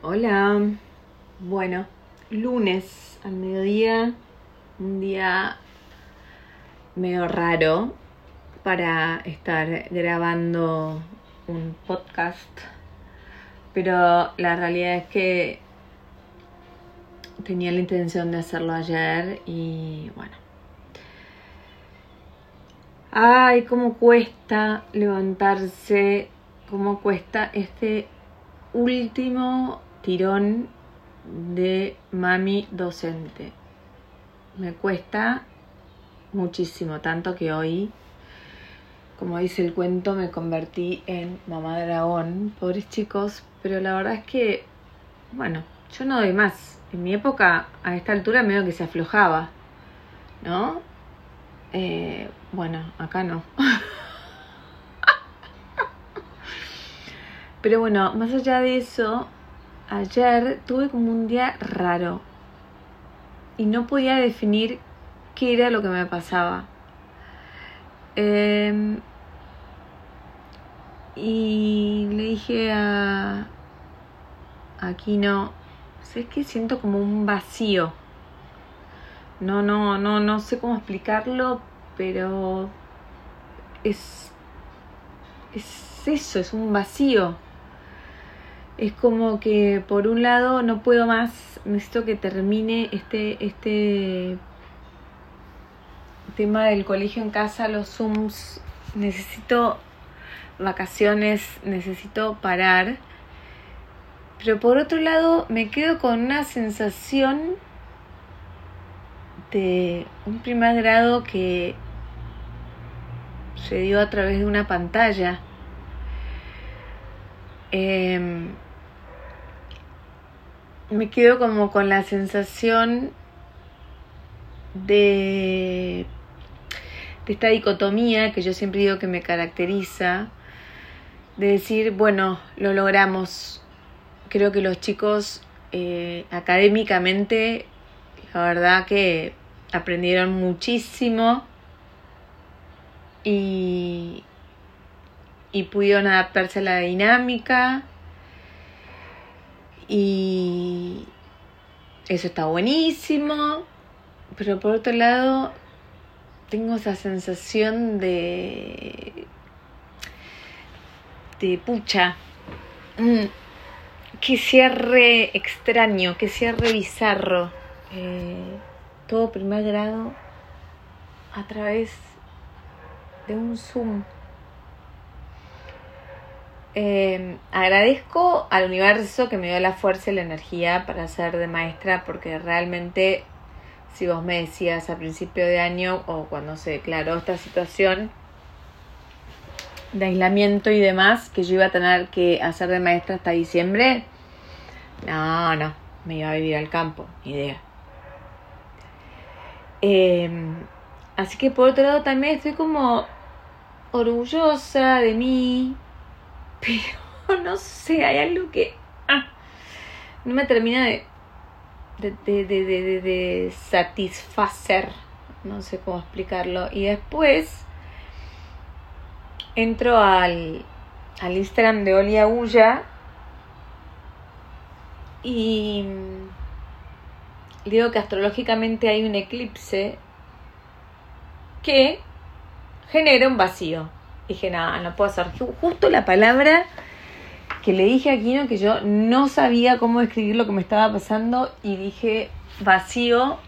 Hola. Bueno, lunes al mediodía, un día medio raro para estar grabando un podcast, pero la realidad es que tenía la intención de hacerlo ayer y bueno. Ay, cómo cuesta levantarse, cómo cuesta este último tirón de mami docente. Me cuesta muchísimo, tanto que hoy, como dice el cuento, me convertí en mamá dragón. Pobres chicos, pero la verdad es que, bueno, yo no doy más. En mi época, a esta altura, medio que se aflojaba, ¿no? Eh, bueno, acá no. Pero bueno, más allá de eso, ayer tuve como un día raro y no podía definir qué era lo que me pasaba. Em, y le dije a aquí no, sé que siento como un vacío. No, no, no, no sé cómo explicarlo, pero es, es eso, es un vacío. Es como que por un lado no puedo más, necesito que termine este, este tema del colegio en casa, los Zooms, necesito vacaciones, necesito parar. Pero por otro lado me quedo con una sensación de un primer grado que se dio a través de una pantalla. Em, me quedo como con la sensación de, de esta dicotomía que yo siempre digo que me caracteriza, de decir, bueno, lo logramos. Creo que los chicos eh, académicamente, la verdad que aprendieron muchísimo y, y pudieron adaptarse a la dinámica y eso está buenísimo, pero por otro lado tengo esa sensación de de pucha, mm, que cierre extraño, que cierre bizarro, eh, todo primer grado a través de un Zoom. Eh, agradezco al universo que me dio la fuerza y la energía para ser de maestra porque realmente si vos me decías a principio de año o cuando se declaró esta situación de aislamiento y demás que yo iba a tener que hacer de maestra hasta diciembre, no, no, me iba a vivir al campo, ni idea. Eh, así que por otro lado también estoy como orgullosa de mí, pero no sé, hay algo que ah, no me termina de, de, de, de, de satisfacer, no sé cómo explicarlo. Y después entro al, al Instagram de Oli Agulla y digo que astrológicamente hay un eclipse que genera un vacío. Dije, nada, no puedo hacer justo la palabra que le dije a Kino que yo no sabía cómo escribir lo que me estaba pasando y dije vacío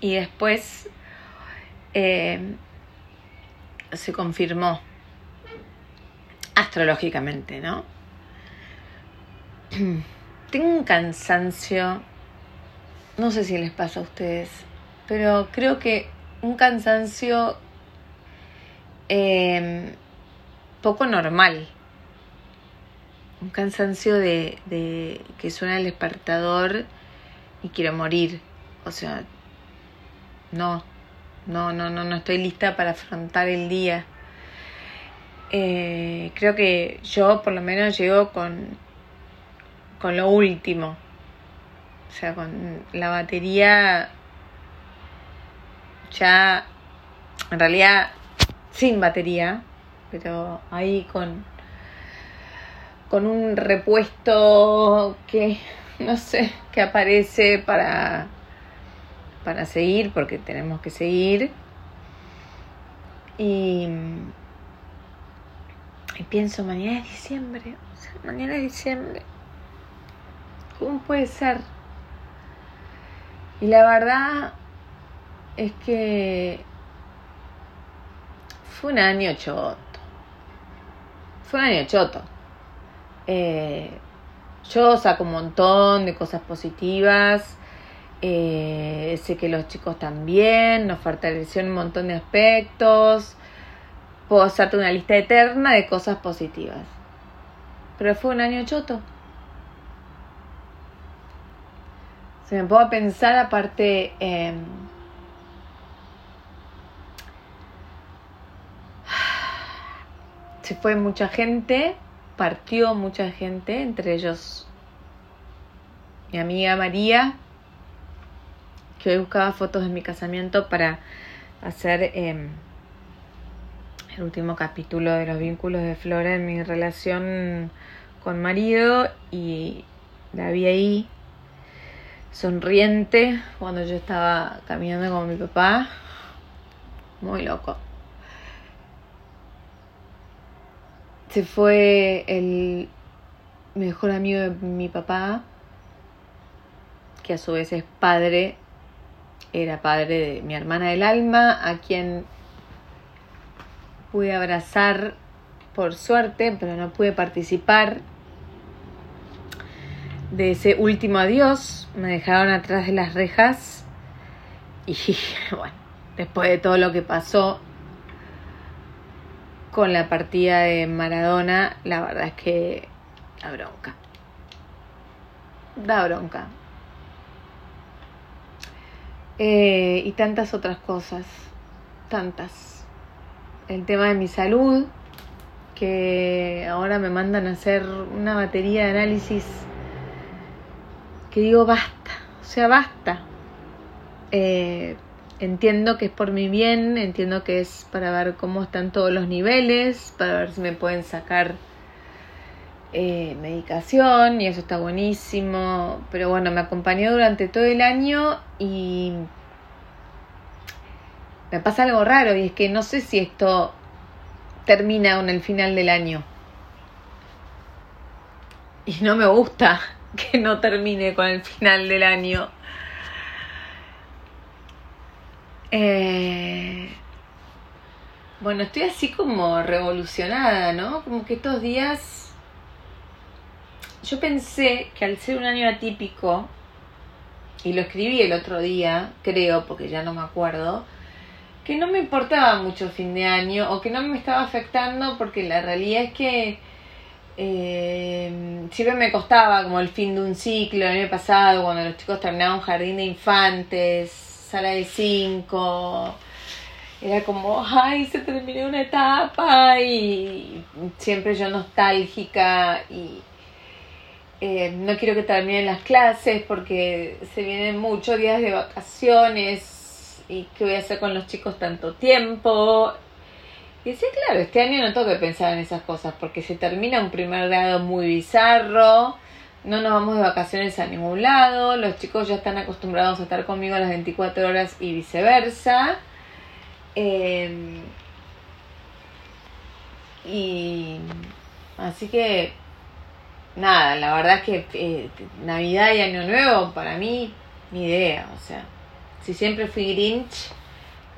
y después eh, se confirmó astrológicamente, ¿no? Tengo un cansancio, no sé si les pasa a ustedes, pero creo que un cansancio eh, poco normal. Un cansancio de, de que suena el despertador y quiero morir. O sea, no, no, no, no, no estoy lista para afrontar el día. Eh, creo que yo por lo menos llego con, con lo último. O sea, con la batería ya en realidad sin batería, pero ahí con con un repuesto que, no sé, que aparece para, para seguir, porque tenemos que seguir. Y, y pienso, mañana es diciembre, mañana es diciembre. ¿Cómo puede ser? Y la verdad es que fue un año choto. Fue un año choto. Eh, yo saco un montón de cosas positivas. Eh, sé que los chicos también, nos fortalecieron un montón de aspectos. Puedo hacerte una lista eterna de cosas positivas. Pero fue un año choto. Se me puedo pensar aparte... se fue mucha gente, partió mucha gente, entre ellos mi amiga María, que hoy buscaba fotos de mi casamiento para hacer em, el último capítulo de los vínculos de Flora en mi relación con marido y la vi ahí sonriente cuando yo estaba caminando con mi papá. Muy loco. Se fue el mejor amigo de mi papá, que a su vez es padre, era padre de mi hermana del alma, a quien pude abrazar por suerte, pero no pude participar de ese último adiós. Me dejaron atrás de las rejas y bueno, después de todo lo que pasó, con la partida de Maradona, la verdad es que da bronca. Da bronca. Eh, y tantas otras cosas, tantas. El tema de mi salud, que ahora me mandan a hacer una batería de análisis que digo basta, o sea, basta. Eh, Entiendo que es por mi bien, entiendo que es para ver cómo están todos los niveles, para ver si me pueden sacar eh, medicación y eso está buenísimo. Pero bueno, me acompañó durante todo el año y me pasa algo raro y es que no sé si esto termina con el final del año. Y no me gusta que no termine con el final del año. Eh, bueno, estoy así como revolucionada, ¿no? Como que estos días yo pensé que al ser un año atípico, y lo escribí el otro día, creo, porque ya no me acuerdo, que no me importaba mucho fin de año o que no me estaba afectando porque la realidad es que eh, siempre me costaba como el fin de un ciclo, el año pasado cuando los chicos terminaban jardín de infantes, sala de cinco. Era como, ay, se terminó una etapa y siempre yo nostálgica y eh, no quiero que terminen las clases porque se vienen muchos días de vacaciones y qué voy a hacer con los chicos tanto tiempo. Y decía, claro, este año no tengo que pensar en esas cosas porque se termina un primer grado muy bizarro no nos vamos de vacaciones a ningún lado, los chicos ya están acostumbrados a estar conmigo a las 24 horas y viceversa. Em, y así que, nada, la verdad es que eh, Navidad y Año Nuevo para mí, ni idea, o sea, si siempre fui Grinch,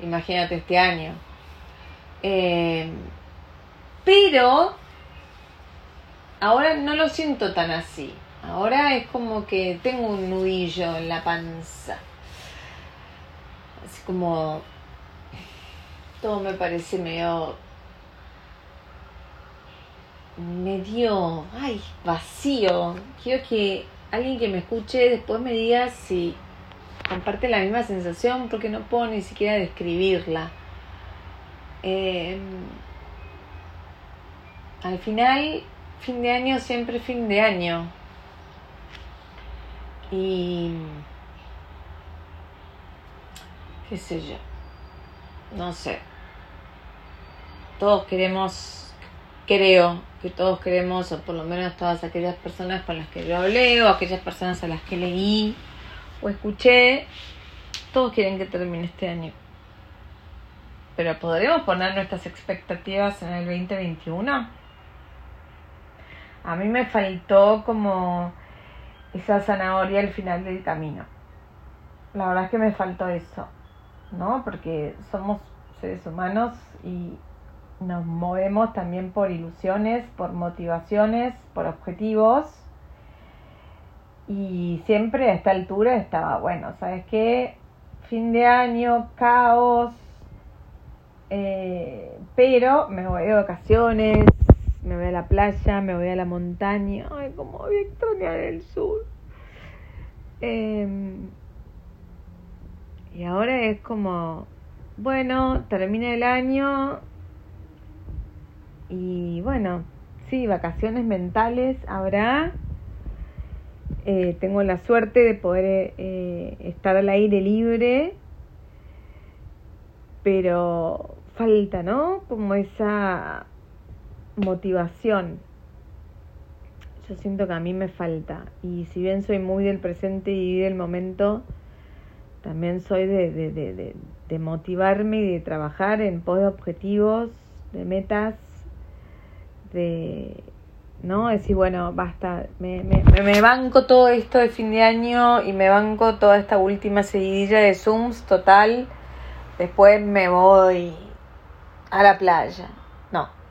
imagínate este año. Em, pero ahora no lo siento tan así. Ahora es como que tengo un nudillo en la panza. Así como todo me parece medio medio ay vacío. Quiero que alguien que me escuche después me diga si comparte la misma sensación porque no puedo ni siquiera describirla. Em, al final fin de año siempre fin de año y qué sé yo, no sé. Todos queremos creo que todos queremos, o por lo menos todas aquellas personas con las que yo hablé, o aquellas personas a las que leí o escuché, todos quieren que termine este año. Pero ¿podremos poner nuestras expectativas en el 2021? A mí me faltó como esa zanahoria al final del camino. La verdad es que me faltó eso, ¿no? Porque somos seres humanos y nos movemos también por ilusiones, por motivaciones, por objetivos. Y siempre a esta altura estaba, bueno, ¿sabes qué? Fin de año, caos, eh, pero me voy de vacaciones, me voy a la playa, me voy a la montaña. Ay, cómo voy a extrañar el sur. Em, y ahora es como, bueno, termina el año y bueno, sí, vacaciones mentales habrá. Eh, tengo la suerte de poder eh, estar al aire libre, pero falta, ¿no? Como esa motivación. Yo siento que a mí me falta. Y si bien soy muy del presente y del momento, también soy de, de, de, de motivarme y de trabajar en pos de objetivos, de metas, de ¿no? Decir, bueno, basta, me, me, me, banco todo esto de fin de año y me banco toda esta última seguidilla de Zooms total. Después me voy a la playa. No. no.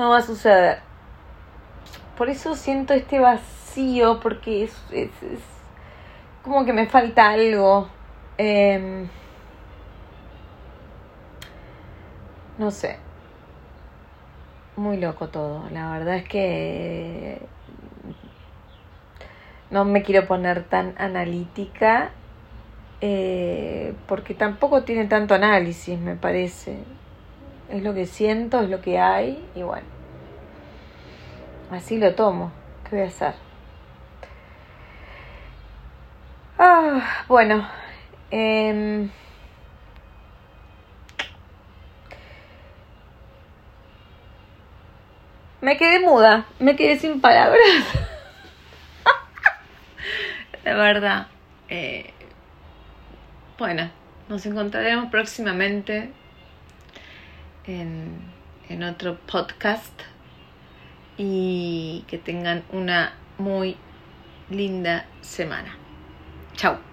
No va a suceder. Por eso siento este vacío, porque es, es, es como que me falta algo. Eh, no sé. Muy loco todo. La verdad es que no me quiero poner tan analítica eh, porque tampoco tiene tanto análisis, me parece. Es lo que siento, es lo que hay y bueno, así lo tomo. ¿Qué voy a hacer? Ah, bueno, eh, me quedé muda, me quedé sin palabras. De verdad. Eh, bueno, nos encontraremos próximamente en, en otro podcast y que tengan una muy linda semana. Chao.